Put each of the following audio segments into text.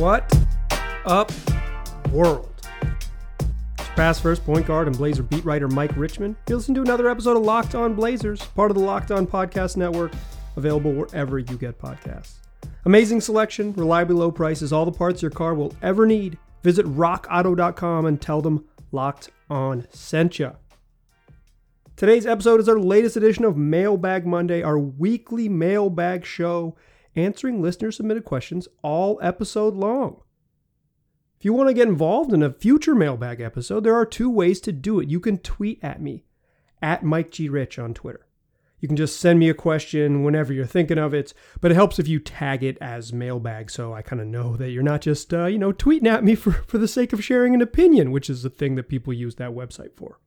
What up, world? It's past first point guard and Blazer beat writer Mike Richman. You listen to another episode of Locked On Blazers, part of the Locked On Podcast Network, available wherever you get podcasts. Amazing selection, reliably low prices, all the parts your car will ever need. Visit rockauto.com and tell them Locked On sent you. Today's episode is our latest edition of Mailbag Monday, our weekly mailbag show answering listener submitted questions all episode long. If you want to get involved in a future mailbag episode, there are two ways to do it. You can tweet at me at Mike G. Rich on Twitter. You can just send me a question whenever you're thinking of it, but it helps if you tag it as mailbag so I kind of know that you're not just, uh, you know, tweeting at me for, for the sake of sharing an opinion, which is the thing that people use that website for.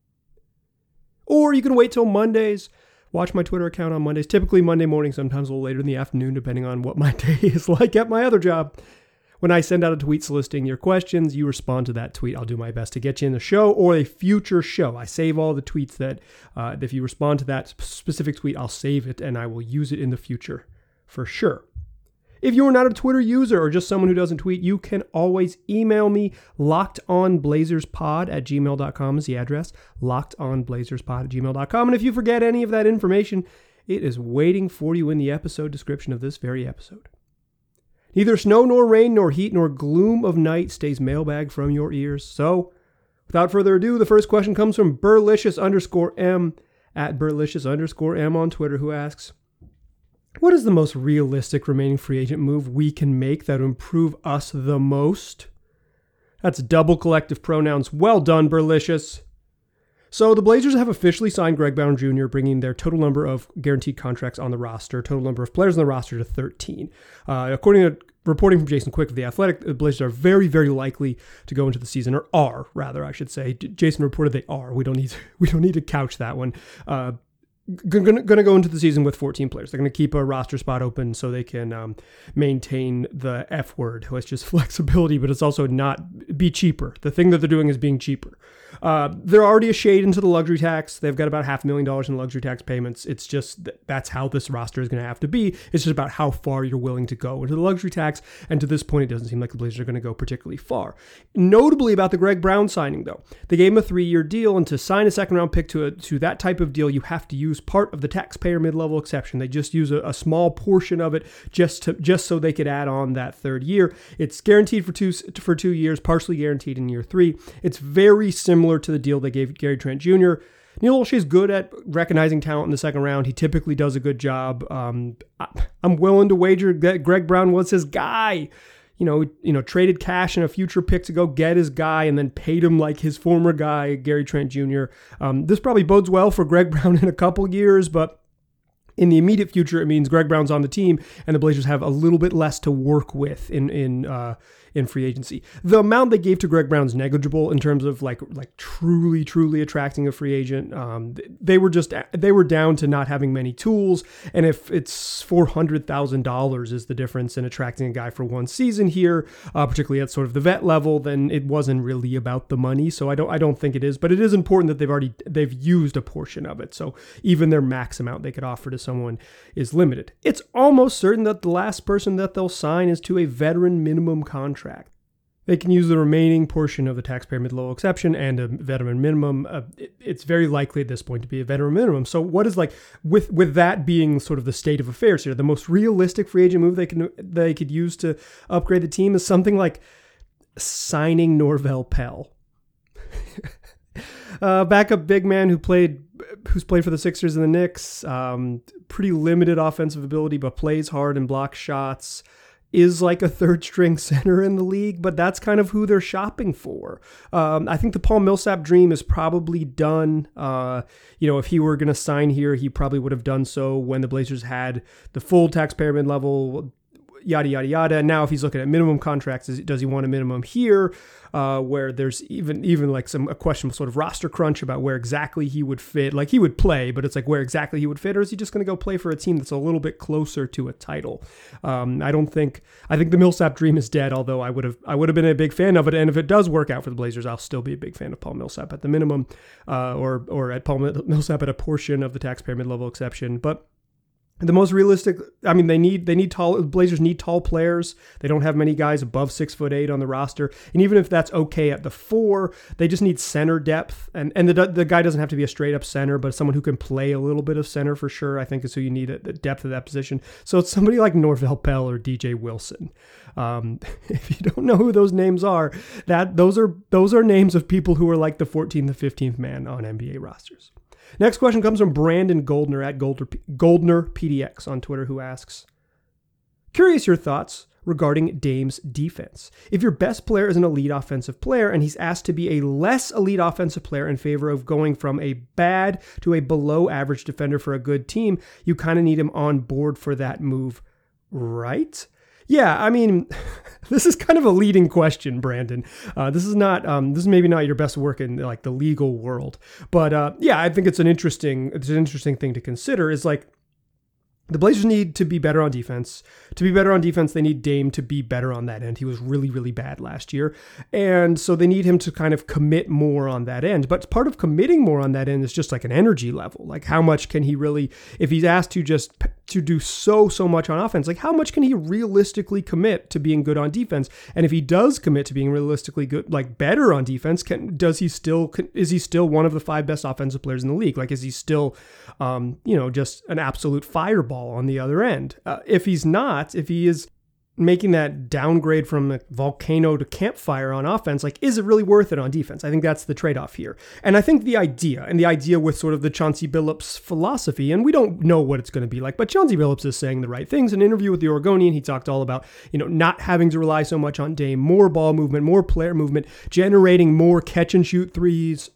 Or you can wait till Mondays Watch my Twitter account on Mondays, typically Monday morning, sometimes a little later in the afternoon, depending on what my day is like at my other job. When I send out a tweet soliciting your questions, you respond to that tweet. I'll do my best to get you in the show or a future show. I save all the tweets that, uh, if you respond to that specific tweet, I'll save it and I will use it in the future for sure. If you are not a Twitter user or just someone who doesn't tweet, you can always email me. LockedOnBlazersPod at gmail.com is the address. LockedOnBlazersPod at gmail.com. And if you forget any of that information, it is waiting for you in the episode description of this very episode. Neither snow nor rain nor heat nor gloom of night stays mailbag from your ears. So, without further ado, the first question comes from Burlicious underscore M at Burlicious underscore M on Twitter, who asks, what is the most realistic remaining free agent move we can make that improve us the most? That's double collective pronouns. Well done, Berlicious. So the Blazers have officially signed Greg Brown Jr., bringing their total number of guaranteed contracts on the roster, total number of players on the roster to 13. Uh, according to reporting from Jason Quick of The Athletic, the Blazers are very, very likely to go into the season, or are rather, I should say. Jason reported they are. We don't need to, we don't need to couch that one. Uh, going to go into the season with 14 players. They're going to keep a roster spot open so they can um, maintain the F word, which is just flexibility, but it's also not be cheaper. The thing that they're doing is being cheaper. Uh, they're already a shade into the luxury tax. They've got about half a million dollars in luxury tax payments. It's just that's how this roster is going to have to be. It's just about how far you're willing to go into the luxury tax. And to this point, it doesn't seem like the Blazers are going to go particularly far. Notably about the Greg Brown signing, though, they gave him a three-year deal, and to sign a second-round pick to a, to that type of deal, you have to use part of the taxpayer mid-level exception. They just use a, a small portion of it just to just so they could add on that third year. It's guaranteed for two for two years, partially guaranteed in year three. It's very similar similar to the deal they gave Gary Trent Jr. Neil Olshey is good at recognizing talent in the second round. He typically does a good job. Um, I'm willing to wager that Greg Brown was his guy. You know, you know, traded cash and a future pick to go get his guy, and then paid him like his former guy, Gary Trent Jr. Um, this probably bodes well for Greg Brown in a couple years, but in the immediate future, it means Greg Brown's on the team, and the Blazers have a little bit less to work with in in uh, in free agency. The amount they gave to Greg Brown's negligible in terms of like like truly truly attracting a free agent. Um, they were just they were down to not having many tools, and if it's four hundred thousand dollars is the difference in attracting a guy for one season here, uh, particularly at sort of the vet level, then it wasn't really about the money. So I don't I don't think it is, but it is important that they've already they've used a portion of it. So even their max amount they could offer to someone is limited. It's almost certain that the last person that they'll sign is to a veteran minimum contract contract. They can use the remaining portion of the taxpayer mid-level exception and a veteran minimum. Uh, it, it's very likely at this point to be a veteran minimum. So, what is like with with that being sort of the state of affairs here? The most realistic free agent move they can they could use to upgrade the team is something like signing Norvel Pelle. uh, backup big man who played who's played for the Sixers and the Knicks. Um, pretty limited offensive ability, but plays hard and blocks shots is like a third string center in the league, but that's kind of who they're shopping for. Um, I think the Paul Millsap dream is probably done. Uh, you know, if he were going to sign here, he probably would have done so when the Blazers had the full taxpayer mid level yada yada yada. Now, if he's looking at minimum contracts, does he want a minimum here, uh, where there's even even like some a questionable sort of roster crunch about where exactly he would fit? Like he would play, but it's like where exactly he would fit, or is he just going to go play for a team that's a little bit closer to a title? Um, I don't think I think the Millsap dream is dead. Although I would have I would have been a big fan of it, and if it does work out for the Blazers, I'll still be a big fan of Paul Millsap at the minimum, uh, or or at Paul Millsap at a portion of the taxpayer mid level exception, but. The most realistic i mean they need they need tall blazers need tall players. They don't have many guys above six foot eight on the roster. And even if that's okay at the four they just need center depth. And and the, the guy doesn't have to be a straight up center but someone who can play a little bit of center for sure i think is who you need at the depth of that position. So it's somebody like norvel pelle or dj wilson. Um, if you don't know who those names are that those are those are names of people who are like the 14th the 15th man on nba rosters Next question comes from Brandon Goldner at Goldner, Goldner PDX on Twitter, who asks Curious your thoughts regarding Dame's defense. If your best player is an elite offensive player and he's asked to be a less elite offensive player in favor of going from a bad to a below average defender for a good team, you kind of need him on board for that move, right? Yeah, I mean, this is kind of a leading question, Brandon. Uh, this is not, um, this is maybe not your best work in like the legal world, but uh, yeah, I think it's an interesting, it's an interesting thing to consider. Is like the Blazers need to be better on defense. To be better on defense, they need Dame to be better on that end. He was really, really bad last year. And so they need him to kind of commit more on that end. But part of committing more on that end is just like an energy level. Like how much can he really, if he's asked to just to do so, so much on offense, like how much can he realistically commit to being good on defense? And if he does commit to being realistically good, like better on defense, can, does he still, is he still one of the five best offensive players in the league? Like, is he still, um, you know, just an absolute fireball? On the other end. Uh, if he's not, if he is making that downgrade from a volcano to campfire on offense, like, is it really worth it on defense? I think that's the trade off here. And I think the idea, and the idea with sort of the Chauncey Billups philosophy, and we don't know what it's going to be like, but Chauncey Billups is saying the right things. In an interview with the Oregonian, he talked all about, you know, not having to rely so much on Dame, more ball movement, more player movement, generating more catch and shoot threes,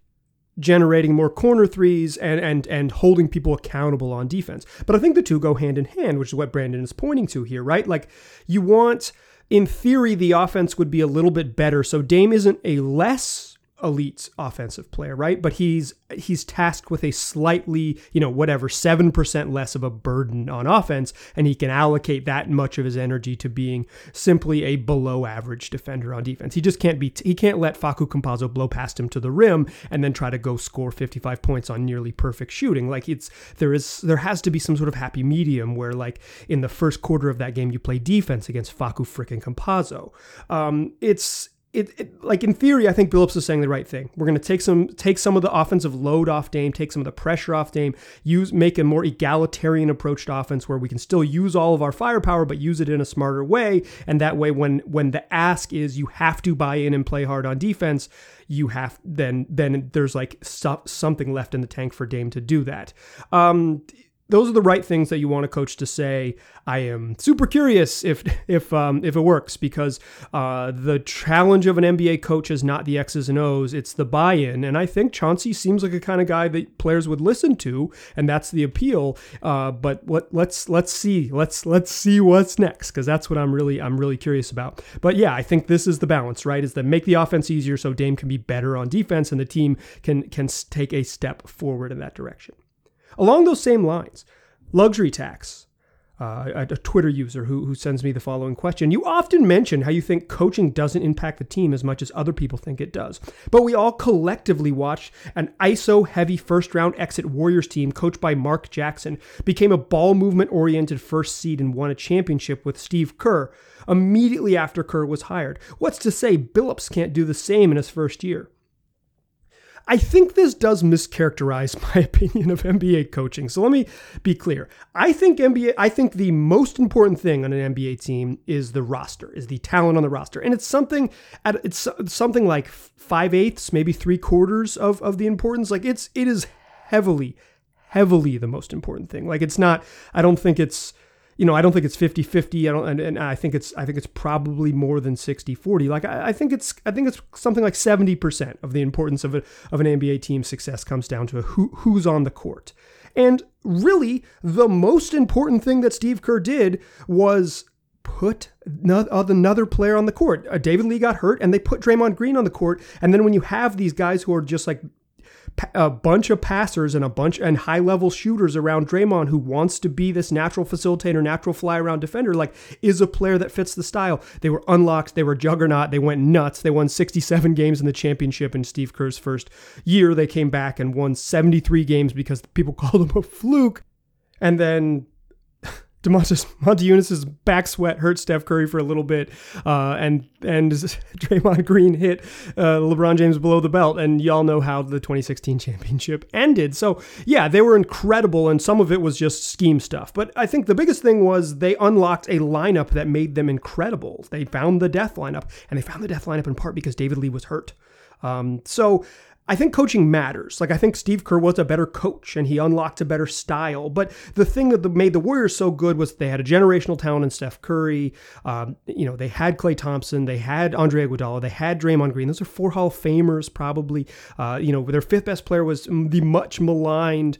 generating more corner threes and and and holding people accountable on defense. But I think the two go hand in hand, which is what Brandon is pointing to here, right? Like you want in theory the offense would be a little bit better. So Dame isn't a less elite offensive player, right? But he's he's tasked with a slightly, you know, whatever, 7% less of a burden on offense and he can allocate that much of his energy to being simply a below average defender on defense. He just can't be he can't let Facu Campazzo blow past him to the rim and then try to go score 55 points on nearly perfect shooting. Like it's there is there has to be some sort of happy medium where like in the first quarter of that game you play defense against Facu freaking Campazzo. Um it's it, it, like in theory, I think Billups is saying the right thing. We're going to take some take some of the offensive load off Dame, take some of the pressure off Dame, use make a more egalitarian approach to offense where we can still use all of our firepower, but use it in a smarter way. And that way, when when the ask is you have to buy in and play hard on defense, you have then then there's like something left in the tank for Dame to do that. Um, those are the right things that you want a coach to say. I am super curious if if um, if it works because uh, the challenge of an NBA coach is not the X's and O's; it's the buy-in. And I think Chauncey seems like a kind of guy that players would listen to, and that's the appeal. Uh, but let, let's let's see let's let's see what's next because that's what I'm really I'm really curious about. But yeah, I think this is the balance, right? Is that make the offense easier so Dame can be better on defense and the team can can take a step forward in that direction. Along those same lines, luxury tax. Uh, a, a Twitter user who, who sends me the following question. You often mention how you think coaching doesn't impact the team as much as other people think it does. But we all collectively watched an ISO heavy first round exit Warriors team coached by Mark Jackson became a ball movement oriented first seed and won a championship with Steve Kerr immediately after Kerr was hired. What's to say Billups can't do the same in his first year? I think this does mischaracterize my opinion of NBA coaching. So let me be clear. I think NBA I think the most important thing on an NBA team is the roster, is the talent on the roster. And it's something at it's something like five eighths, maybe three quarters of, of the importance. Like it's it is heavily, heavily the most important thing. Like it's not, I don't think it's you know, I don't think it's 50 50. I don't, and, and, I think it's, I think it's probably more than 60 40. Like, I, I, think it's, I think it's something like 70% of the importance of, a, of an NBA team's success comes down to who, who's on the court. And really, the most important thing that Steve Kerr did was put another player on the court. Uh, David Lee got hurt, and they put Draymond Green on the court. And then when you have these guys who are just like a bunch of passers and a bunch and high level shooters around Draymond who wants to be this natural facilitator, natural fly around defender, like is a player that fits the style. They were unlocked, they were juggernaut, they went nuts. They won 67 games in the championship in Steve Kerr's first year. They came back and won 73 games because people called them a fluke. And then Domantas Motiejunas' back sweat hurt Steph Curry for a little bit, uh, and and Draymond Green hit uh, LeBron James below the belt, and y'all know how the 2016 championship ended. So yeah, they were incredible, and some of it was just scheme stuff. But I think the biggest thing was they unlocked a lineup that made them incredible. They found the death lineup, and they found the death lineup in part because David Lee was hurt. Um, so I think coaching matters. Like I think Steve Kerr was a better coach and he unlocked a better style. But the thing that made the Warriors so good was they had a generational talent in Steph Curry. Um, you know, they had Klay Thompson, they had Andre Iguodala, they had Draymond Green. Those are four Hall of Famers probably. Uh, you know, their fifth best player was the much maligned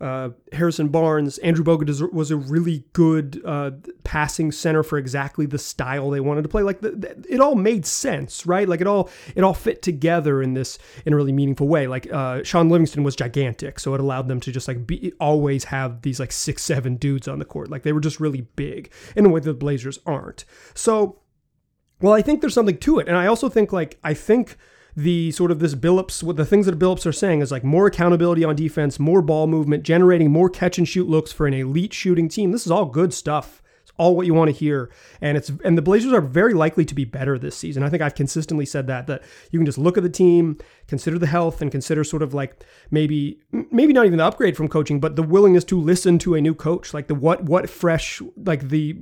uh, Harrison Barnes, Andrew Bogut was a really good uh, passing center for exactly the style they wanted to play. Like the, the, it all made sense, right? Like it all it all fit together in this in a really meaningful way. Like uh, Shaun Livingston was gigantic, so it allowed them to just like be always have these like six seven dudes on the court. Like they were just really big in a way the Blazers aren't. So, well, I think there's something to it, and I also think like I think the sort of this Billups, what the things that Billups are saying is like more accountability on defense, more ball movement, generating more catch and shoot looks for an elite shooting team. This is all good stuff. It's all what you want to hear. And it's and the Blazers are very likely to be better this season. I think I've consistently said that that you can just look at the team, consider the health, and consider sort of like maybe maybe not even the upgrade from coaching, but the willingness to listen to a new coach, like the what what fresh like the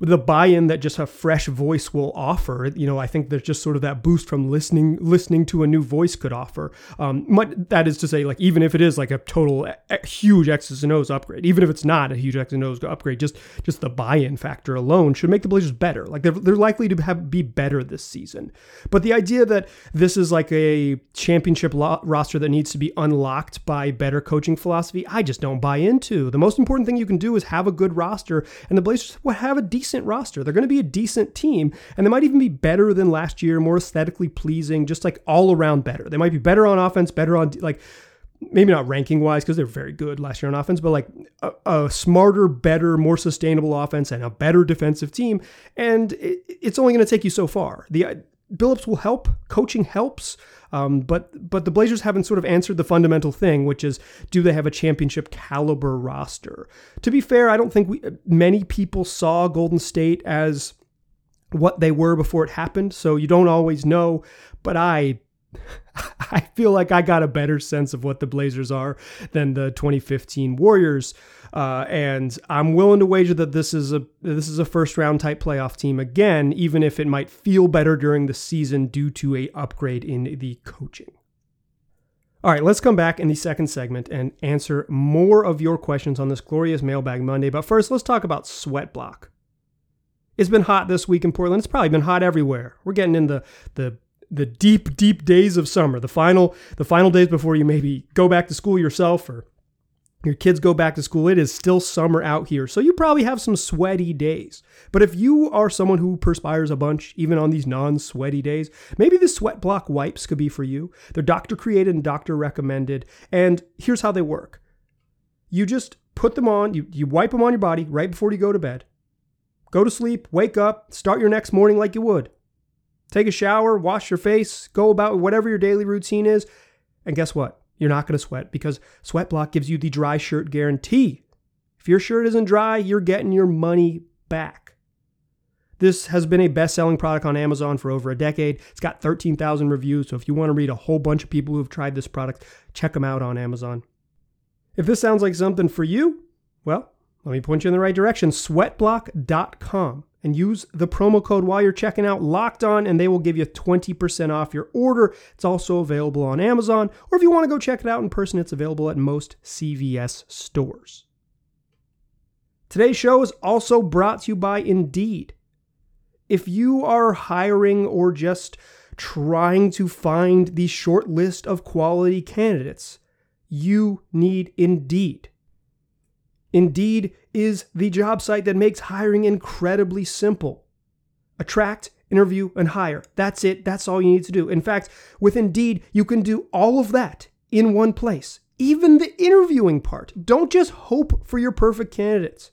the buy-in that just a fresh voice will offer. You know, I think there's just sort of that boost from listening listening to a new voice could offer. Um, that is to say, like even if it is like a total a, huge X's and O's upgrade, even if it's not a huge X's and O's upgrade, just just the buy-in factor alone should make the Blazers better. Like they're they're likely to have be better this season. But the idea that this is like a championship lo- roster that needs to be unlocked by better coaching philosophy, I just don't buy into. The most important thing you can do is have a good roster, and the Blazers will have a decent decent roster. They're going to be a decent team, and they might even be better than last year, more aesthetically pleasing, just like all around better. They might be better on offense, better on like maybe not ranking wise because they're very good last year on offense, but like a, a, smarter, better, more sustainable offense and a better defensive team. And it, it's only going to take you so far. The Billups will help. Coaching helps. Um, but but the Blazers haven't sort of answered the fundamental thing, which is do they have a championship caliber roster? To be fair, I don't think we, many people saw Golden State as what they were before it happened, so you don't always know. But I I feel like I got a better sense of what the Blazers are than the 2015 Warriors. Uh, and I'm willing to wager that this is a this is a first round type playoff team again, even if it might feel better during the season due to a upgrade in the coaching. All right, let's come back in the second segment and answer more of your questions on this glorious Mailbag Monday. But first, let's talk about Sweat Block. It's been hot this week in Portland. It's probably been hot everywhere. We're getting in the the the deep, deep days of summer, the final the final days before you maybe go back to school yourself or your kids go back to school, it is still summer out here. So you probably have some sweaty days. But if you are someone who perspires a bunch, even on these non sweaty days, maybe the sweat block wipes could be for you. They're doctor created and doctor recommended. And here's how they work you just put them on, you, you wipe them on your body right before you go to bed. Go to sleep, wake up, start your next morning like you would. Take a shower, wash your face, go about whatever your daily routine is. And guess what? you're not going to sweat because Sweat Block gives you the dry shirt guarantee. If your shirt isn't dry, you're getting your money back. This has been a best selling product on Amazon for over a decade. It's got 13,000 reviews, so if you want to read a whole bunch of people who've tried this product, check them out on Amazon. If this sounds like something for you, well, let me point you in the right direction. sweatblock.com and use the promo code while you're checking out locked on and they will give you 20% off your order. It's also available on amazon or if you want to go check it out in person it's available at most cvs stores. Today's show is also brought to you by indeed. If you are hiring or just trying to find the short list of quality candidates you need indeed Indeed is the job site that makes hiring incredibly simple. Attract, interview, and hire. That's it. That's all you need to do. In fact, with Indeed, you can do all of that in one place, even the interviewing part. Don't just hope for your perfect candidates.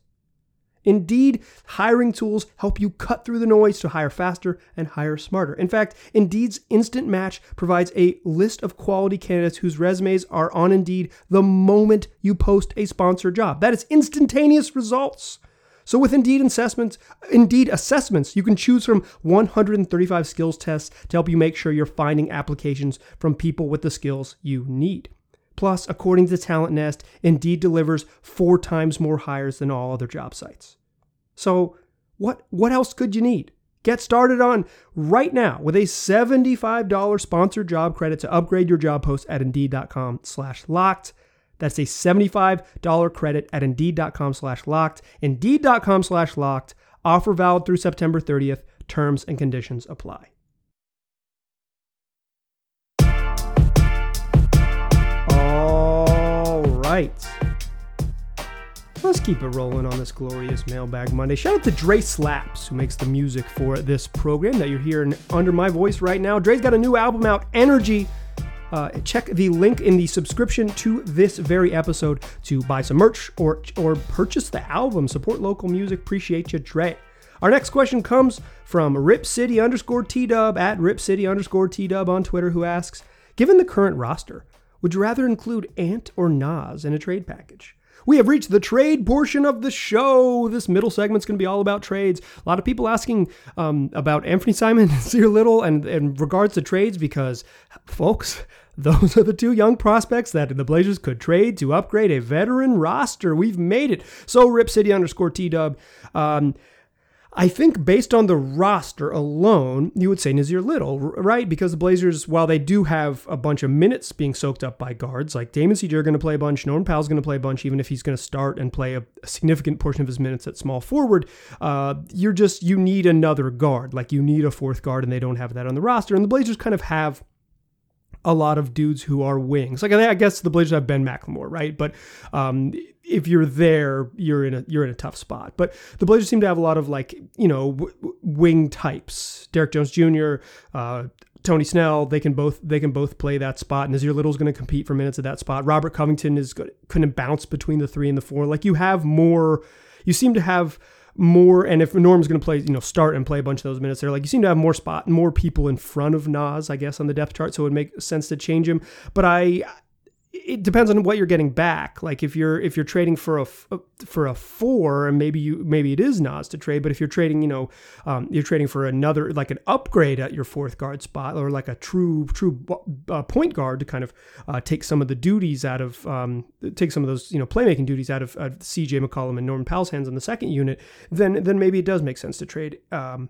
Indeed, hiring tools help you cut through the noise to hire faster and hire smarter. In fact, Indeed's Instant Match provides a list of quality candidates whose resumes are on Indeed the moment you post a sponsored job. That is instantaneous results. So with Indeed assessments, Indeed assessments, you can choose from 135 skills tests to help you make sure you're finding applications from people with the skills you need. Plus, according to Talent Nest, Indeed delivers four times more hires than all other job sites. So, what what else could you need? Get started on right now with a $75 sponsored job credit to upgrade your job post at indeed.com slash locked. That's a $75 credit at indeed.com slash locked. Indeed.com slash locked. Offer valid through September 30th. Terms and conditions apply. Let's keep it rolling on this glorious Mailbag Monday. Shout out to Dre Slaps, who makes the music for this program that you're hearing under my voice right now. Dre's got a new album out, Energy. Uh, check the link in the subscription to this very episode to buy some merch or or purchase the album. Support local music. Appreciate you, Dre. Our next question comes from Rip City underscore T Dub at Rip City underscore T Dub on Twitter, who asks, Given the current roster, would you rather include Ant or Nas in a trade package? We have reached the trade portion of the show. This middle segment's going to be all about trades. A lot of people asking um, about Anthony Simon and Nassir Little and in regards to trades because, folks, those are the two young prospects that the Blazers could trade to upgrade a veteran roster. We've made it. So, Rip City underscore T Dub. Um, I think based on the roster alone, you would say Nassir Little, right? Because the Blazers, while they do have a bunch of minutes being soaked up by guards, like Damon C. are going to play a bunch, Norman Powell's going to play a bunch, even if he's going to start and play a, a, significant portion of his minutes at small forward, uh, you're just, you need another guard. Like you need a fourth guard, and they don't have that on the roster. And the Blazers kind of have a lot of dudes who are wings. Like I guess the Blazers have Ben McLemore, right? But um, if you're there, you're in a you're in a tough spot. But the Blazers seem to have a lot of like you know w- wing types. Derrick Jones Jr., uh, Tony Snell, they can both they can both play that spot. Nassir Little's going to compete for minutes at that spot. Robert Covington is good, couldn't bounce between the three and the four. Like you have more, you seem to have more. And if Norm's going to play, you know, start and play a bunch of those minutes there, like you seem to have more spot, more people in front of Nas, I guess, on the depth chart. So it would make sense to change him. But I, it depends on what you're getting back. Like if you're if you're trading for a for a four, and maybe you maybe it is Nas to trade. But if you're trading, you know, um, you're trading for another like an upgrade at your fourth guard spot, or like a true true uh, point guard to kind of uh, take some of the duties out of um, take some of those you know playmaking duties out of, of C.J. McCollum and Norman Powell's hands on the second unit. Then then maybe it does make sense to trade. Um,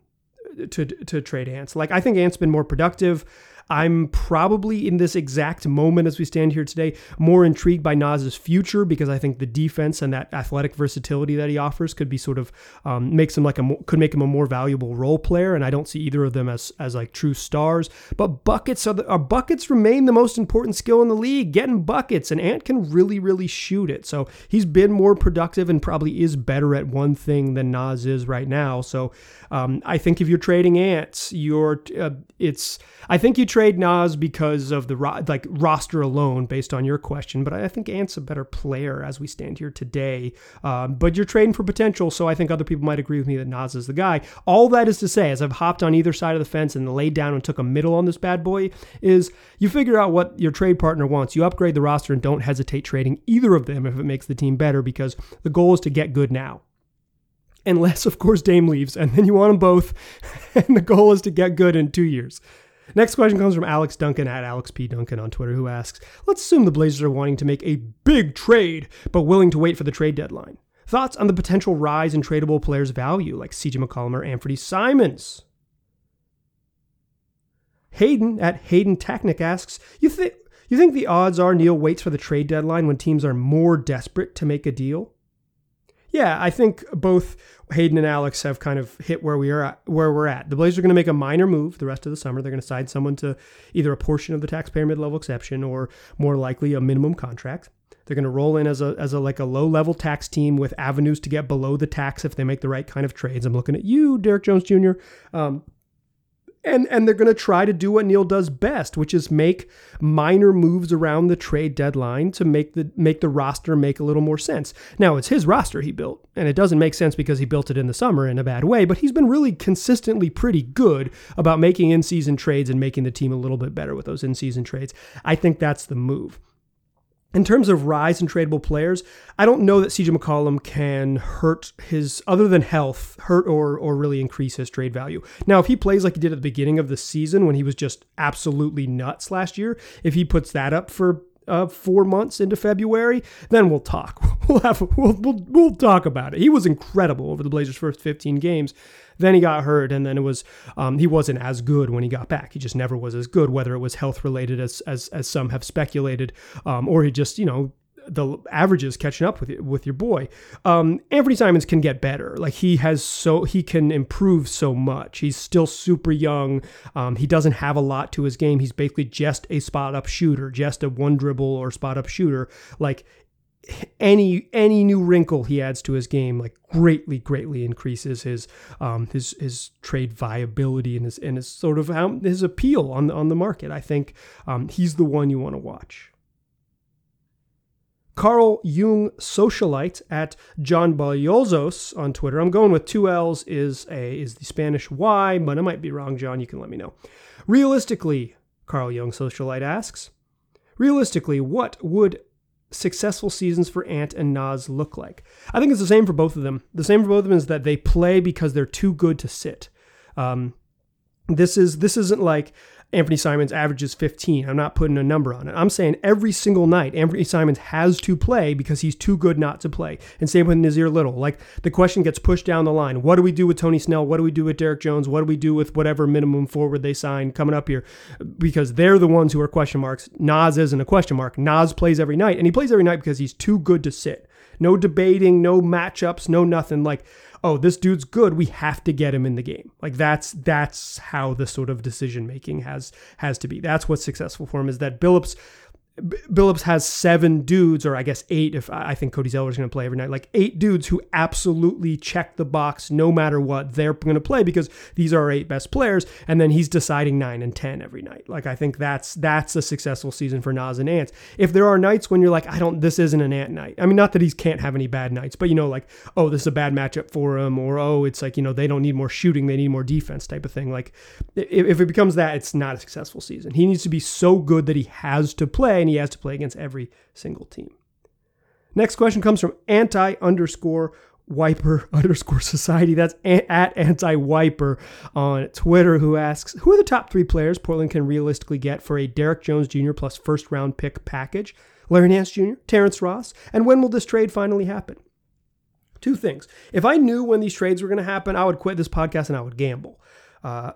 to to trade Ants. Like I think Ant's been more productive. I'm probably in this exact moment as we stand here today more intrigued by Nas's future because I think the defense and that athletic versatility that he offers could be sort of um, makes him like a could make him a more valuable role player. And I don't see either of them as as like true stars. But buckets are, the, are buckets remain the most important skill in the league. Getting buckets, and Ant can really really shoot it. So he's been more productive and probably is better at one thing than Nas is right now. So um, I think if you're trading Ants, you're uh, it's I think you trade Nas because of the ro- like roster alone, based on your question. But I think Ant's a better player as we stand here today. Um, but you're trading for potential, so I think other people might agree with me that Nas is the guy. All that is to say, as I've hopped on either side of the fence and laid down and took a middle on this bad boy, is you figure out what your trade partner wants. You upgrade the roster and don't hesitate trading either of them if it makes the team better, because the goal is to get good now unless of course Dame leaves, and then you want them both, and the goal is to get good in two years. Next question comes from Alex Duncan at Alex P. Duncan on Twitter, who asks Let's assume the Blazers are wanting to make a big trade, but willing to wait for the trade deadline. Thoughts on the potential rise in tradable players' value, like CJ McCollum or Anthony Simons? Hayden at Hayden Technic asks You think you think the odds are Neil waits for the trade deadline when teams are more desperate to make a deal? Yeah, I think both Hayden and Alex have kind of hit where we are at, where we're at. The Blazers are going to make a minor move the rest of the summer. They're going to sign someone to either a portion of the taxpayer mid-level exception or more likely a minimum contract. They're going to roll in as a as a like a low level tax team with avenues to get below the tax if they make the right kind of trades. I'm looking at you, Derrick Jones Jr. Um, and and they're going to try to do what Neil does best, which is make minor moves around the trade deadline to make the make the roster make a little more sense. Now, it's his roster he built, and it doesn't make sense because he built it in the summer in a bad way, but he's been really consistently pretty good about making in-season trades and making the team a little bit better with those in-season trades. I think that's the move. In terms of rise and tradable players, I don't know that CJ McCollum can hurt his, other than health, hurt or or really increase his trade value. Now, if he plays like he did at the beginning of the season when he was just absolutely nuts last year, if he puts that up for uh, four months into February, then we'll talk. We'll have we'll, we'll we'll talk about it. He was incredible over the Blazers' first 15 games. Then he got hurt, and then it was um, he wasn't as good when he got back. He just never was as good, whether it was health related as as as some have speculated, um, or he just you know the averages catching up with you, with your boy. Um, Anthony Simons can get better. Like he has so he can improve so much. He's still super young. Um, he doesn't have a lot to his game. He's basically just a spot up shooter, just a one dribble or spot up shooter. Like any any new wrinkle he adds to his game like greatly greatly increases his um his his trade viability and his and his sort of his appeal on the, on the market. I think um, he's the one you want to watch. Carl Jung Socialite at John Baliozos on Twitter. I'm going with two L's is a is the Spanish Y, but I might be wrong, John. You can let me know. Realistically, Carl Jung Socialite asks, realistically, what would successful seasons for Ant and Nas look like? I think it's the same for both of them. The same for both of them is that they play because they're too good to sit. Um, this is this isn't like Anthony Simons averages 15. I'm not putting a number on it. I'm saying every single night, Anthony Simons has to play because he's too good not to play. And same with Nassir Little. Like the question gets pushed down the line. What do we do with Tony Snell? What do we do with Derrick Jones? What do we do with whatever minimum forward they sign coming up here? Because they're the ones who are question marks. Naz isn't a question mark. Naz plays every night, and he plays every night because he's too good to sit. No debating, no matchups, no nothing. Like oh, this dude's good. We have to get him in the game. Like that's that's how the sort of decision making has has to be. That's what's successful for him is that Billups Billups has seven dudes, or I guess eight, if I think Cody Zeller is going to play every night, like eight dudes who absolutely check the box no matter what. They're going to play because these are our eight best players, and then he's deciding nine and ten every night. Like I think that's that's a successful season for Naz and Ants. If there are nights when you're like, I don't, this isn't an Ant night. I mean, not that he can't have any bad nights, but you know, like, oh, this is a bad matchup for him, or oh, it's like you know they don't need more shooting, they need more defense type of thing. Like if, if it becomes that, it's not a successful season. He needs to be so good that he has to play and he has to play against every single team. Next question comes from anti underscore wiper underscore society. That's at anti wiper on Twitter, who asks, Who are the top three players Portland can realistically get for a Derrick Jones Jr. plus first round pick package? Larry Nance Jr., Terrence Ross, and when will this trade finally happen? Two things. If I knew when these trades were going to happen, I would quit this podcast and I would gamble. Uh,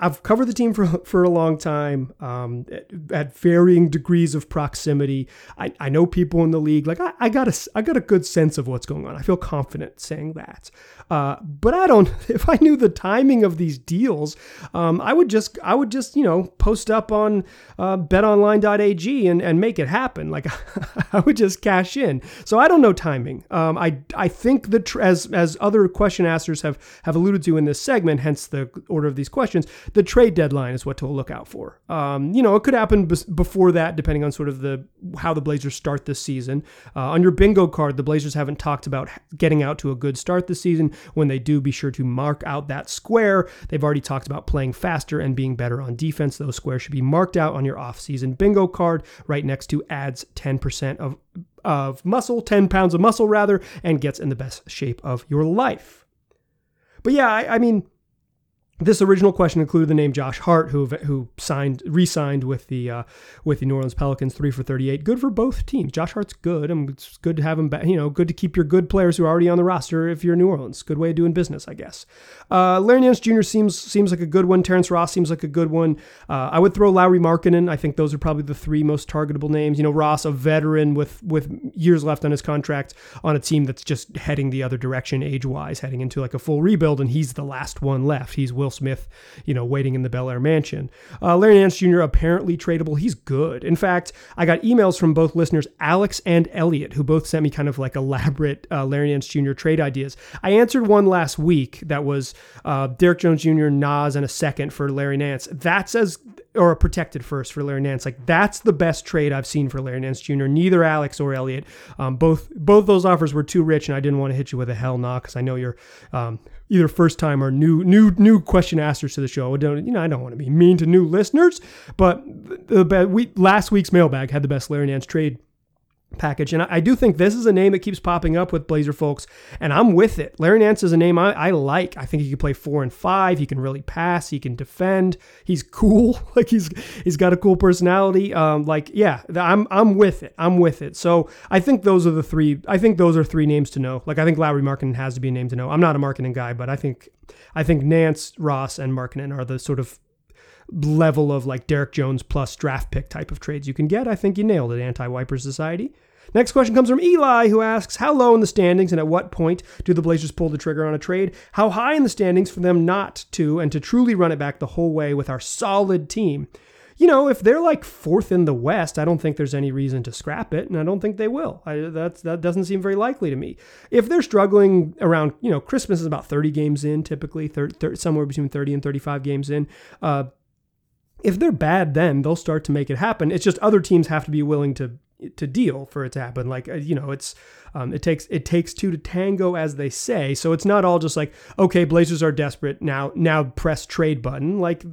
I've covered the team for for a long time um, at, at, varying degrees of proximity. I, I know people in the league. Like I, I got a I got a good sense of what's going on. I feel confident saying that. Uh, but I don't. If I knew the timing of these deals, um, I would just I would just you know post up on uh, BetOnline.ag and and make it happen. Like I would just cash in. So I don't know timing. Um, I I think tr- as as other question askers have have alluded to in this segment, hence the order of these questions the trade deadline is what to look out for. Um, you know, it could happen before that, depending on sort of the how the Blazers start this season. Uh, on your bingo card, the Blazers haven't talked about getting out to a good start this season. When they do, be sure to mark out that square. They've already talked about playing faster and being better on defense. Those squares should be marked out on your off-season bingo card, right next to adds 10% of of muscle, 10 pounds of muscle rather, and gets in the best shape of your life. But yeah, I, I mean this original question included the name Josh Hart, who who signed re-signed with the uh, with the New Orleans Pelicans, three for thirty eight. Good for both teams. Josh Hart's good. Mean, it's good to have him back. You know, good to keep your good players who are already on the roster if you're New Orleans. Good way of doing business, I guess. Uh, Larry Nance Jr. seems seems like a good one. Terrence Ross seems like a good one. Uh, I would throw Lauri Markkanen. I think those are probably the three most targetable names. You know, Ross, a veteran with with years left on his contract on a team that's just heading the other direction age wise, heading into like a full rebuild, and he's the last one left. He's Will Smith, you know, waiting in the Bel Air mansion. Uh, Larry Nance Jr. apparently tradable. He's good. In fact, I got emails from both listeners, Alex and Elliot, who both sent me kind of like elaborate uh, Larry Nance Jr. trade ideas. I answered one last week that was uh, Derrick Jones Jr., Naz, and a second for Larry Nance. That's as or a protected first for Larry Nance. Like that's the best trade I've seen for Larry Nance Jr. Neither Alex or Elliot, um, both both those offers were too rich, and I didn't want to hit you with a hell no because I know you're um, either first time or new new new question askers to the show. I don't you know I don't want to be mean to new listeners, but the, the we last week's mailbag had the best Larry Nance trade package. And I, I, do think this is a name that keeps popping up with Blazer folks, and I'm with it. Larry Nance is a name I, I like. I think he can play four and five. He can really pass. He can defend. He's cool. like he's he's got a cool personality. Um, like yeah, I'm I'm with it. I'm with it. So I think those are the three. I think those are three names to know. Like I think Lauri Markin has to be a name to know. I'm not a Markkanen guy, but I think I think Nance, Ross, and Markkanen are the sort of level of like Derrick Jones plus draft pick type of trades you can get. I think you nailed it, Anti Wiper Society. Next question comes from Eli, who asks How low in the standings and at what point do the Blazers pull the trigger on a trade? How high in the standings for them not to and to truly run it back the whole way with our solid team? You know, if they're like fourth in the West, I don't think there's any reason to scrap it, and I don't think they will. I, that doesn't seem very likely to me. If they're struggling around, you know, Christmas is about 30 games in, typically 30, 30, somewhere between 30 and 35 games in. Uh, if they're bad, then they'll start to make it happen. It's just other teams have to be willing to to deal for it to happen. Like uh, you know, it's um, it takes it takes two to tango, as they say. So it's not all just like okay, Blazers are desperate now. Now press trade button. Like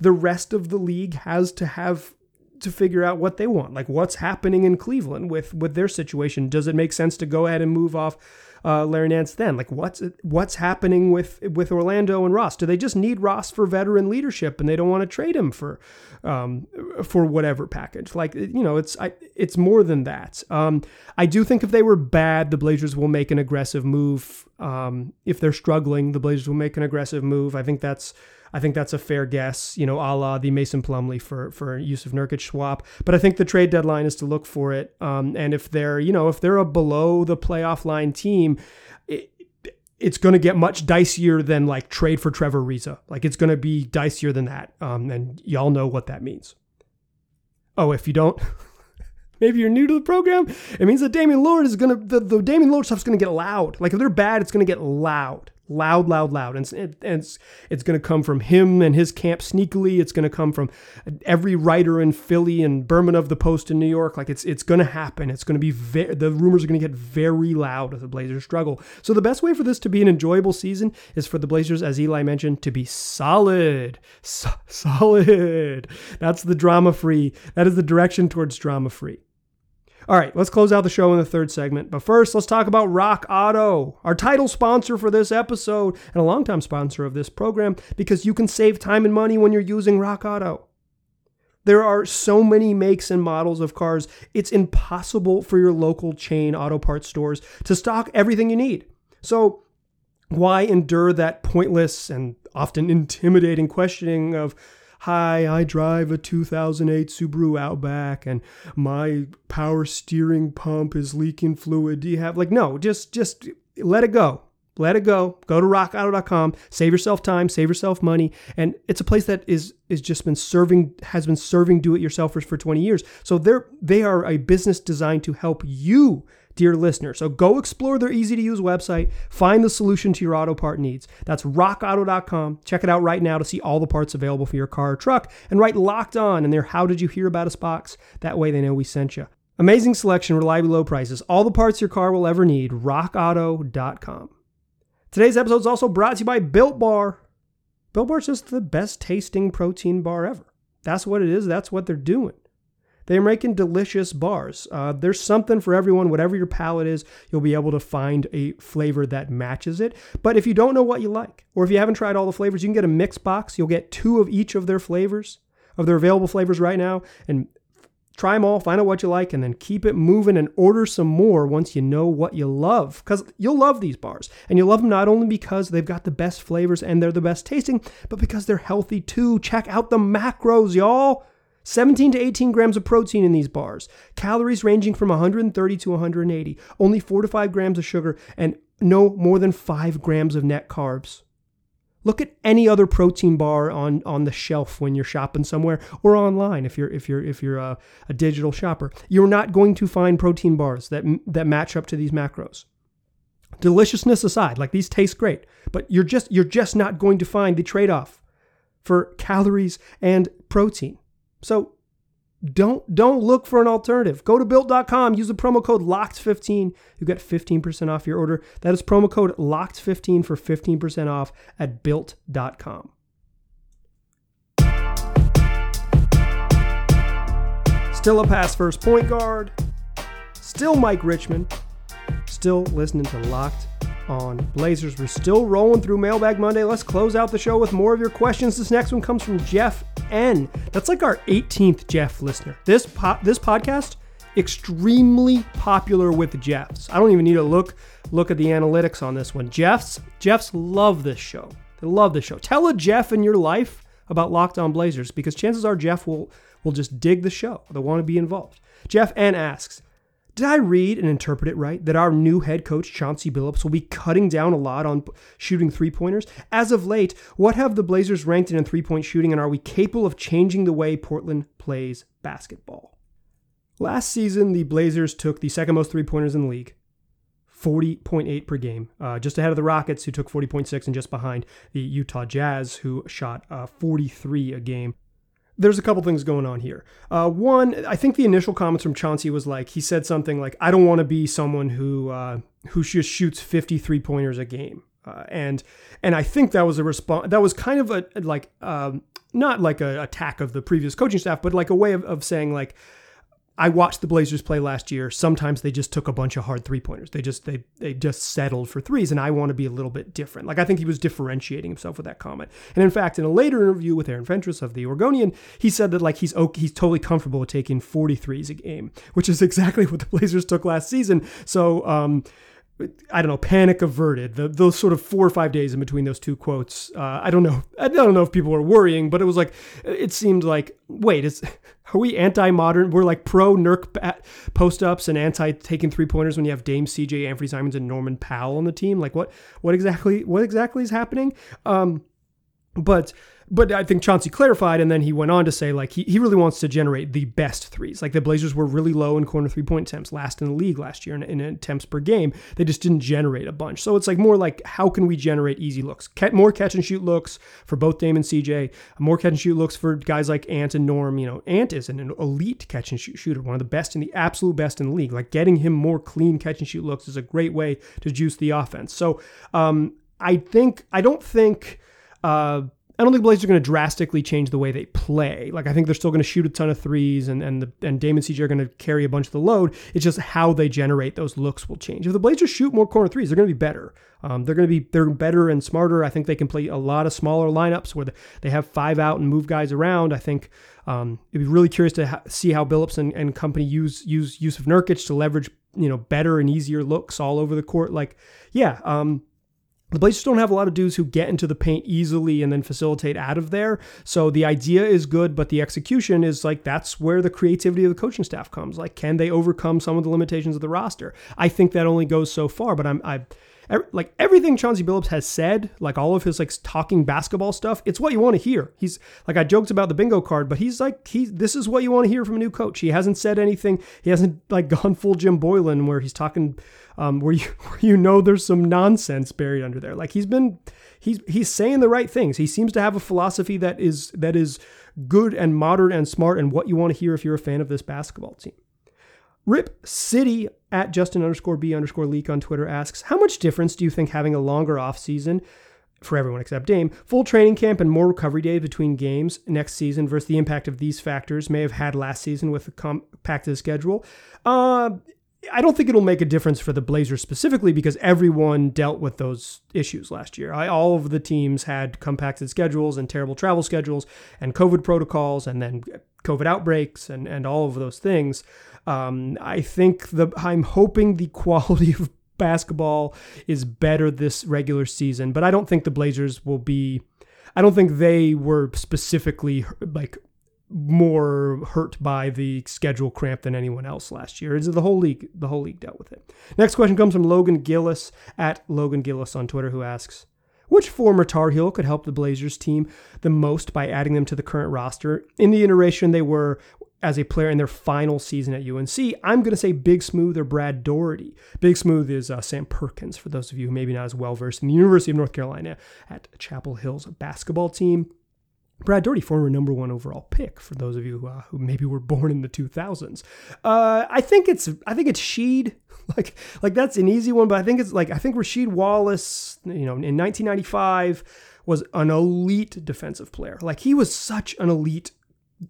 the rest of the league has to have to figure out what they want. Like what's happening in Cleveland with with their situation. Does it make sense to go ahead and move off? Uh, Larry Nance then? Like what's what's happening with with Orlando and Ross? Do they just need Ross for veteran leadership and they don't want to trade him for um, for whatever package? Like you know, it's I, it's more than that. Um, I do think if they were bad, the Blazers will make an aggressive move. Um, if they're struggling, the Blazers will make an aggressive move. I think that's I think that's a fair guess, you know, a la the Mason Plumlee for for Jusuf Nurkic swap. But I think the trade deadline is to look for it. Um, and if they're, you know, if they're a below the playoff line team, it, it's going to get much dicier than like trade for Trevor Ariza. Like it's going to be dicier than that. Um, and y'all know what that means. Oh, if you don't. maybe you're new to the program. It means that Damian Lillard is gonna the, the Damian Lillard stuff's gonna get loud. Like if they're bad, it's gonna get loud loud, loud, loud. And, and it's, it's going to come from him and his camp sneakily. It's going to come from every writer in Philly and Berman of the Post in New York. Like it's it's going to happen. It's going to be very, the rumors are going to get very loud the Blazers struggle. So the best way for this to be an enjoyable season is for the Blazers, as Eli mentioned, to be solid, so, solid. That's the drama free. That is the direction towards drama free. All right, let's close out the show in the third segment. But first, let's talk about Rock Auto, our title sponsor for this episode and a longtime sponsor of this program because you can save time and money when you're using Rock Auto. There are so many makes and models of cars, it's impossible for your local chain auto parts stores to stock everything you need. So, why endure that pointless and often intimidating questioning of, Hi, I drive a 2008 Subaru Outback and my power steering pump is leaking fluid. Do you have like no, just just let it go. Let it go. Go to rockauto.com. Save yourself time, save yourself money, and it's a place that is is just been serving has been serving do-it-yourselfers for 20 years. So they're they are a business designed to help you dear listener. So go explore their easy to use website, find the solution to your auto part needs. That's rockauto.com. Check it out right now to see all the parts available for your car or truck and write locked on in their How Did You Hear About Us box. That way they know we sent you. Amazing selection, reliably low prices, all the parts your car will ever need. RockAuto.com. Today's episode is also brought to you by Built Bar. Built Bar is just the best tasting protein bar ever. That's what it is. That's what they're doing. They're making delicious bars. Uh, there's something for everyone. Whatever your palate is, you'll be able to find a flavor that matches it. But if you don't know what you like, or if you haven't tried all the flavors, you can get a mix box. You'll get two of each of their flavors, of their available flavors right now, and try them all, find out what you like, and then keep it moving and order some more once you know what you love. Because you'll love these bars. And you'll love them not only because they've got the best flavors and they're the best tasting, but because they're healthy too. Check out the macros, y'all. 17 to 18 grams of protein in these bars, calories ranging from 130 to 180, only 4 to 5 grams of sugar, and no more than 5 grams of net carbs. Look at any other protein bar on, on the shelf when you're shopping somewhere or online if you're if you're if you're a, a digital shopper. You're not going to find protein bars that that match up to these macros. Deliciousness aside, like these taste great, but you're just you're just not going to find the trade-off for calories and protein. So don't don't look for an alternative. Go to built.com, use the promo code LOCKED15. You get 15% off your order. That is promo code LOCKED15 for 15% off at built.com. Still a pass first point guard, Still Mike Richman. Still listening to Locked on Blazers. We're still rolling through Mailbag Monday. Let's close out the show with more of your questions. This next one comes from Jeff N. That's like our 18th Jeff listener. This po- this podcast extremely popular with Jeffs. I don't even need to look look at the analytics on this one. Jeffs Jeffs love this show. They love this show. Tell a Jeff in your life about Locked On Blazers because chances are Jeff will will just dig the show. They'll want to be involved. Jeff N asks, did I read and interpret it right that our new head coach, Chauncey Billups, will be cutting down a lot on shooting three pointers? As of late, what have the Blazers ranked in three point shooting, and are we capable of changing the way Portland plays basketball? Last season, the Blazers took the second most three pointers in the league, 40.8 per game, uh, just ahead of the Rockets, who took 40.6, and just behind the Utah Jazz, who shot uh, 43 a game there's a couple things going on here. Uh, one, I think the initial comments from Chauncey was like he said something like, "I don't want to be someone who uh, who just shoots 53 pointers a game," uh, and and I think that was a response. That was kind of a like um, not like a attack of the previous coaching staff, but like a way of, of saying like I watched the Blazers play last year. Sometimes they just took a bunch of hard three pointers. They just they they just settled for threes, and I want to be a little bit different. Like I think he was differentiating himself with that comment. And in fact, in a later interview with Aaron Fentress of the Oregonian, he said that like he's he's totally comfortable with taking 43s a game, which is exactly what the Blazers took last season. So um, I don't know, panic averted. The, those sort of four or five days in between those two quotes. Uh, I don't know. I don't know if people were worrying, but it was like it seemed like wait, is are we anti-modern? We're like pro Nurk post-ups and anti taking three pointers when you have Dame CJ, Anfernee Simons, and Norman Powell on the team. Like what? What exactly? What exactly is happening? Um, but but I think Chauncey clarified, and then he went on to say like he, he really wants to generate the best threes. Like the Blazers were really low in corner three point attempts, last in the league last year in, in, attempts per game. They just didn't generate a bunch. So it's like more like how can we generate easy looks, more catch and shoot looks for both Dame and CJ, more catch and shoot looks for guys like Ant and Norm. You know, Ant is an elite catch and shoot shooter, one of the best in the absolute best in the league. Like getting him more clean catch and shoot looks is a great way to juice the offense. So um, I think I don't think. Uh, I don't think Blazers are going to drastically change the way they play. Like I think they're still going to shoot a ton of threes, and and the, and Damon CJ are going to carry a bunch of the load. It's just how they generate those looks will change. If the Blazers shoot more corner threes, they're going to be better. Um, they're going to be they're better and smarter. I think they can play a lot of smaller lineups where they have five out and move guys around. I think um, it'd be really curious to ha- see how Billups and, and company use use Jusuf Nurkic to leverage you know better and easier looks all over the court. Like yeah. Um, the Blazers don't have a lot of dudes who get into the paint easily and then facilitate out of there. So the idea is good, but the execution is like that's where the creativity of the coaching staff comes. Like, can they overcome some of the limitations of the roster? I think that only goes so far, but I'm I like everything Chauncey Billups has said, like all of his like talking basketball stuff, it's what you want to hear. He's like I joked about the bingo card, but he's like he this is what you want to hear from a new coach. He hasn't said anything. He hasn't like gone full Jim Boylan where he's talking um, where you where you know there's some nonsense buried under there. Like he's been he's he's saying the right things. He seems to have a philosophy that is that is good and modern and smart and what you want to hear if you're a fan of this basketball team. Rip City at Justin underscore B underscore leak on Twitter asks, How much difference do you think having a longer off season for everyone except Dame, full training camp and more recovery days between games next season versus the impact of these factors may have had last season with the compacted schedule? Uh, I don't think it'll make a difference for the Blazers specifically because everyone dealt with those issues last year. I, all of the teams had compacted schedules and terrible travel schedules and COVID protocols and then COVID outbreaks and, and all of those things. Um, I think the I'm hoping the quality of basketball is better this regular season, but I don't think the Blazers will be. I don't think they were specifically like more hurt by the schedule cramp than anyone else last year. Is the whole league the whole league dealt with it. Next question comes from Logan Gillis at Logan Gillis on Twitter who asks, which former Tar Heel could help the Blazers team the most by adding them to the current roster? In the iteration they were as a player in their final season at UNC, I'm going to say Big Smooth or Brad Daugherty. Big Smooth is uh, Sam Perkins, for those of you who maybe not as well versed in the University of North Carolina at Chapel Hill's basketball team. Brad Daugherty, former number one overall pick, for those of you uh, who maybe were born in the 2000s. Uh, I think it's I think it's Sheed. like like that's an easy one, but I think it's like I think Rasheed Wallace, you know, in 1995 was an elite defensive player. Like he was such an elite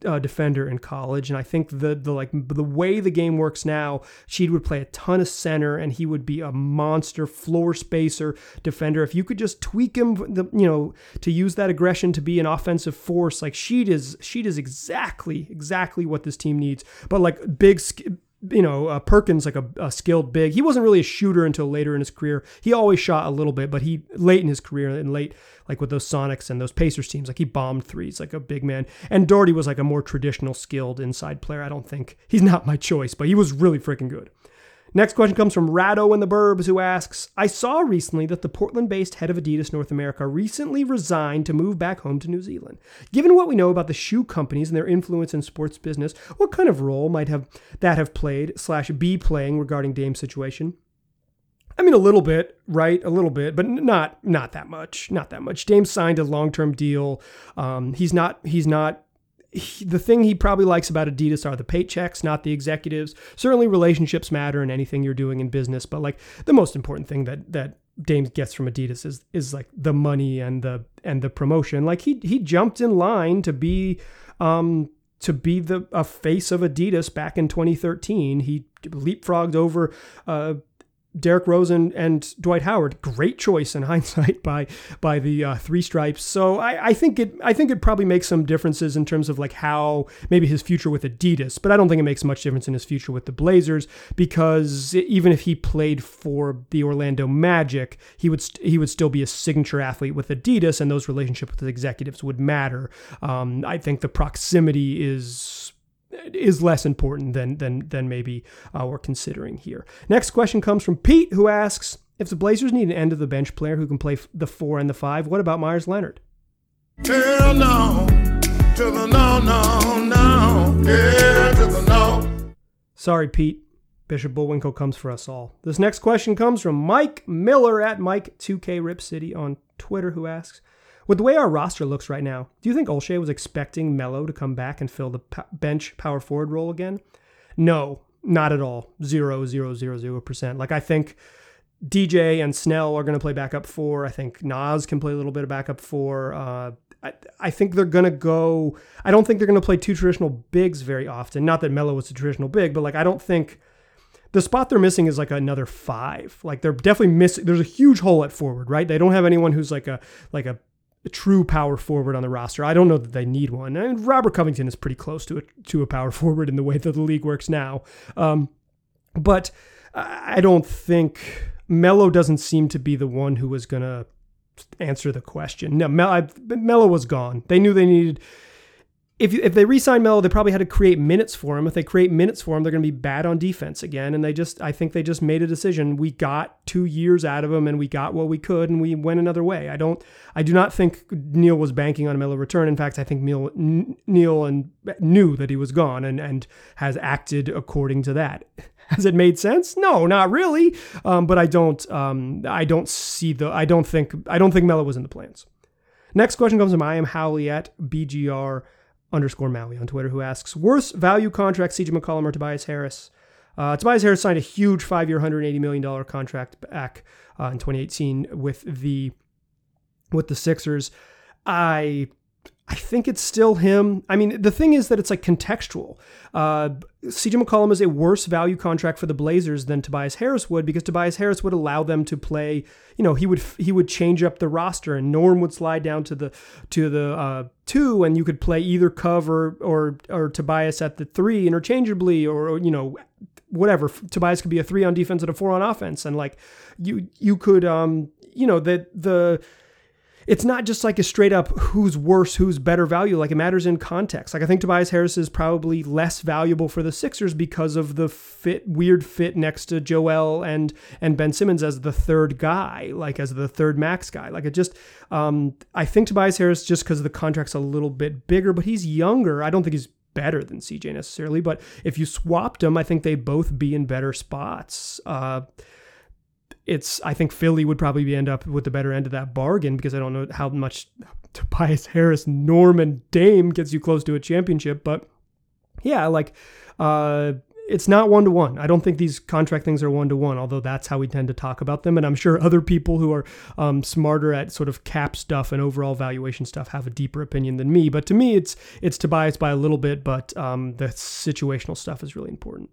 uh, defender in college, and I think the the like the way the game works now, Sheed would play a ton of center, and he would be a monster floor spacer defender. If you could just tweak him, the, you know, to use that aggression to be an offensive force, like Sheed is Sheed is exactly exactly what this team needs. But like big you know, uh, Perkins, like a, a, skilled big. He wasn't really a shooter until later in his career. He always shot a little bit, but he late in his career and late, like with those Sonics and those Pacers teams, like he bombed threes like a big man. And Daugherty was like a more traditional skilled inside player. I don't think he's not my choice, but he was really freaking good. Next question comes from Rado in the Burbs, who asks I saw recently that the Portland based head of Adidas North America recently resigned to move back home to New Zealand. Given what we know about the shoe companies and their influence in sports business, what kind of role might have that have played slash be playing regarding Dame's situation? I mean, a little bit, right? A little bit, but not not that much. Not that much. Dame signed a long term deal. Um, he's not he's not he, the thing he probably likes about Adidas are the paychecks, not the executives. Certainly, relationships matter in anything you're doing in business, but like the most important thing that that Dame gets from Adidas is is like the money and the and the promotion. Like he he jumped in line to be um to be the a face of Adidas back in 2013. He leapfrogged over uh Derrick Rose and, and Dwight Howard, great choice in hindsight by by the uh, three stripes. So I, I think it I think it probably makes some differences in terms of like how maybe his future with Adidas, but I don't think it makes much difference in his future with the Blazers because even if he played for the Orlando Magic, he would st- he would still be a signature athlete with Adidas, and those relationships with the executives would matter. Um, I think the proximity is is less important than than than maybe uh, we're considering here. Next question comes from Pete, who asks if the Blazers need an end of the bench player who can play the four and the five. What about Meyers Leonard? Hell no, to no, no, no, yeah, no. Sorry, Pete. Bishop Bullwinkle comes for us all. This next question comes from Mike Miller at Mike2K Rip City on Twitter, who asks with the way our roster looks right now, do you think Olshey was expecting Melo to come back and fill the bench power forward role again? No, not at all. Zero, zero, zero, zero percent. Like I think DJ and Snell are going to play backup four. I think Nas can play a little bit of backup four. Uh, I, I think they're going to go. I don't think they're going to play two traditional bigs very often. Not that Melo was a traditional big, but like I don't think the spot they're missing is like another five. Like they're definitely missing. There's a huge hole at forward, right? They don't have anyone who's like a like a a true power forward on the roster. I don't know that they need one. And Robert Covington is pretty close to a to a power forward in the way that the league works now. Um, but I don't think Melo doesn't seem to be the one who was going to answer the question. No, Melo was gone. They knew they needed if, if they re-sign Melo, they probably had to create minutes for him. If they create minutes for him, they're going to be bad on defense again. And they just, I think they just made a decision. We got two years out of him, and we got what we could, and we went another way. I don't, I do not think Neil was banking on a Melo return. In fact, I think Neil, Neil and knew that he was gone, and and has acted according to that. Has it made sense? No, not really. Um, but I don't, um, I don't see the, I don't think, I don't think Melo was in the plans. Next question comes from I am Howley at BGR underscore Maui on Twitter, who asks, worst value contract, CJ McCollum or Tobias Harris? Uh, Tobias Harris signed a huge five-year, $180 million contract back uh, in 2018 with the with the Sixers. I I think it's still him. I mean, the thing is that it's like contextual. Uh, CJ McCollum is a worse value contract for the Blazers than Tobias Harris would because Tobias Harris would allow them to play. You know, he would he would change up the roster, and Norm would slide down to the to the uh, two, and you could play either cover or or Tobias at the three interchangeably, or you know whatever. Tobias could be a three on defense and a four on offense, and like you you could um you know that the it's not just like a straight up who's worse, who's better value. Like it matters in context. Like I think Tobias Harris is probably less valuable for the Sixers because of the fit, weird fit next to Joel and and Ben Simmons as the third guy, like as the third max guy. Like it just, um, I think Tobias Harris just because the contract's a little bit bigger, but he's younger. I don't think he's better than CJ necessarily, but if you swapped them, I think they both be in better spots. Uh, it's I think Philly would probably end up with the better end of that bargain because I don't know how much Tobias Harris, Norman Dame gets you close to a championship, but yeah, like uh, it's not one to one. I don't think these contract things are one to one, although that's how we tend to talk about them. And I'm sure other people who are um, smarter at sort of cap stuff and overall valuation stuff have a deeper opinion than me. But to me, it's it's Tobias by a little bit, but um, the situational stuff is really important.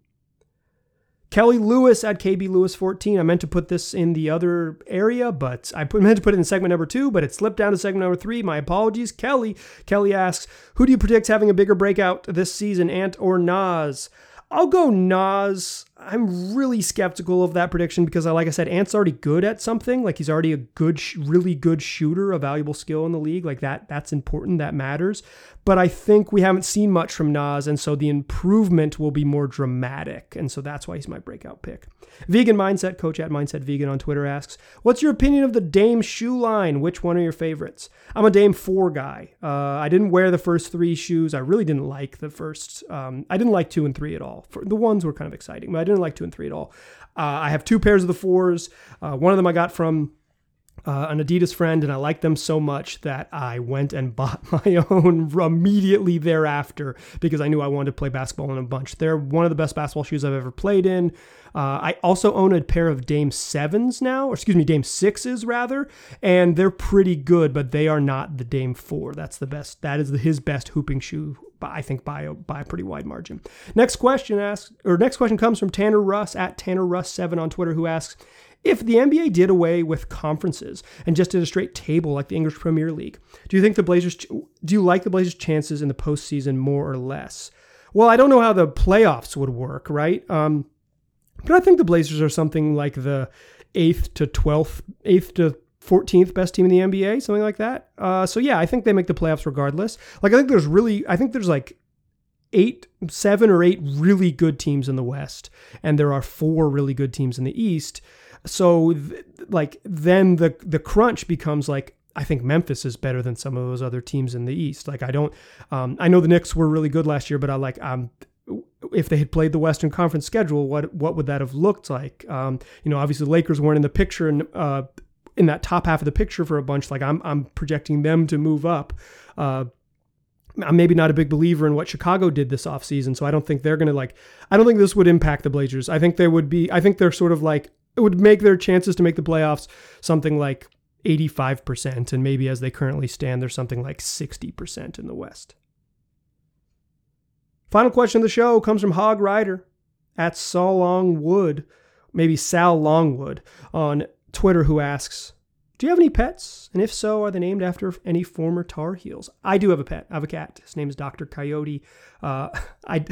Kelly Lewis at KB Lewis 14. I meant to put this in the other area, but I meant to put it in segment number two, but it slipped down to segment number three. My apologies. Kelly. Kelly asks, who do you predict having a bigger breakout this season, Ant or Nas? I'll go Nas. I'm really skeptical of that prediction because, like I said, Ant's already good at something. Like he's already a good, really good shooter, a valuable skill in the league. Like that, that's important. That matters. But I think we haven't seen much from Nas, and so the improvement will be more dramatic, and so that's why he's my breakout pick. Vegan Mindset Coach at Mindset Vegan on Twitter asks, "What's your opinion of the Dame shoe line? Which one are your favorites?" I'm a Dame four guy. Uh, I didn't wear the first three shoes. I really didn't like the first. Um, I didn't like two and three at all. The ones were kind of exciting, but I didn't like two and three at all. Uh, I have two pairs of the fours. Uh, one of them I got from uh, an Adidas friend, and I liked them so much that I went and bought my own immediately thereafter because I knew I wanted to play basketball in a bunch. They're one of the best basketball shoes I've ever played in. Uh, I also own a pair of Dame Sevens now, or excuse me, Dame Sixes rather, and they're pretty good, but they are not the Dame Four. That's the best. That is his best hooping shoe. I think by a, by a pretty wide margin. Next question asks, or next question comes from Tanner Russ at Tanner Russ Seven on Twitter, who asks, if the NBA did away with conferences and just did a straight table like the English Premier League, do you think the Blazers do you like the Blazers' chances in the postseason more or less? Well, I don't know how the playoffs would work, right? Um, but I think the Blazers are something like the eighth to twelfth, eighth to 14th best team in the NBA, something like that. Uh, so yeah, I think they make the playoffs regardless. Like I think there's really, I think there's like eight, seven or eight really good teams in the West, and there are four really good teams in the East. So th- like then the the crunch becomes like I think Memphis is better than some of those other teams in the East. Like I don't, um, I know the Knicks were really good last year, but I like um, if they had played the Western Conference schedule, what what would that have looked like? Um, you know, obviously the Lakers weren't in the picture and uh, in that top half of the picture for a bunch. Like I'm I'm projecting them to move up. Uh, I'm maybe not a big believer in what Chicago did this offseason, so I don't think they're going to like I don't think this would impact the Blazers. I think they would be I think they're sort of like it would make their chances to make the playoffs something like 85%, and maybe as they currently stand, there's something like 60% in the West. Final question of the show comes from Hog Rider at Saul Longwood, maybe Sal Longwood on Twitter, who asks, do you have any pets? And if so, are they named after any former Tar Heels? I do have a pet. I have a cat. His name is Dr. Coyote. Uh, I,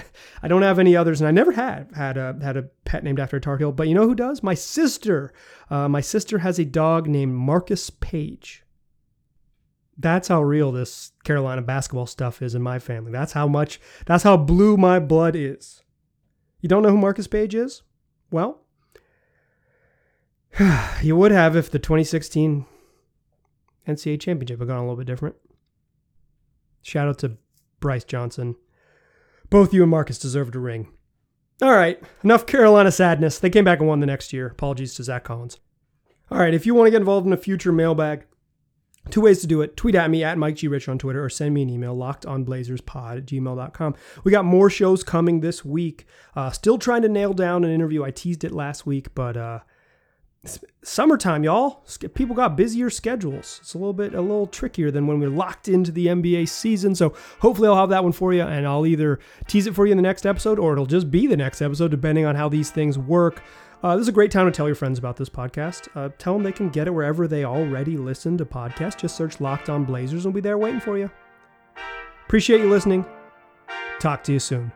I don't have any others, and I never had had a had a pet named after a Tar Heel. But you know who does? My sister. Uh, my sister has a dog named Marcus Paige. That's how real this Carolina basketball stuff is in my family. That's how much. That's how blue my blood is. You don't know who Marcus Paige is? Well, you would have if the 2016 NCAA championship had gone a little bit different. Shout out to Brice Johnson. Both you and Marcus deserved a ring. All right, enough Carolina sadness. They came back and won the next year. Apologies to Zach Collins. All right, if you want to get involved in a future mailbag, two ways to do it. Tweet at me at Mike G. Rich on Twitter or send me an email, lockedonblazerspod at gmail.com. We got more shows coming this week. Uh, still trying to nail down an interview. I teased it last week, but uh, summertime, y'all. People got busier schedules. It's a little bit a little trickier than when we're locked into the NBA season. So hopefully I'll have that one for you, and I'll either tease it for you in the next episode, or it'll just be the next episode, depending on how these things work. Uh, this is a great time to tell your friends about this podcast. Uh, tell them they can get it wherever they already listen to podcasts. Just search Locked On Blazers and we'll be there waiting for you. Appreciate you listening. Talk to you soon.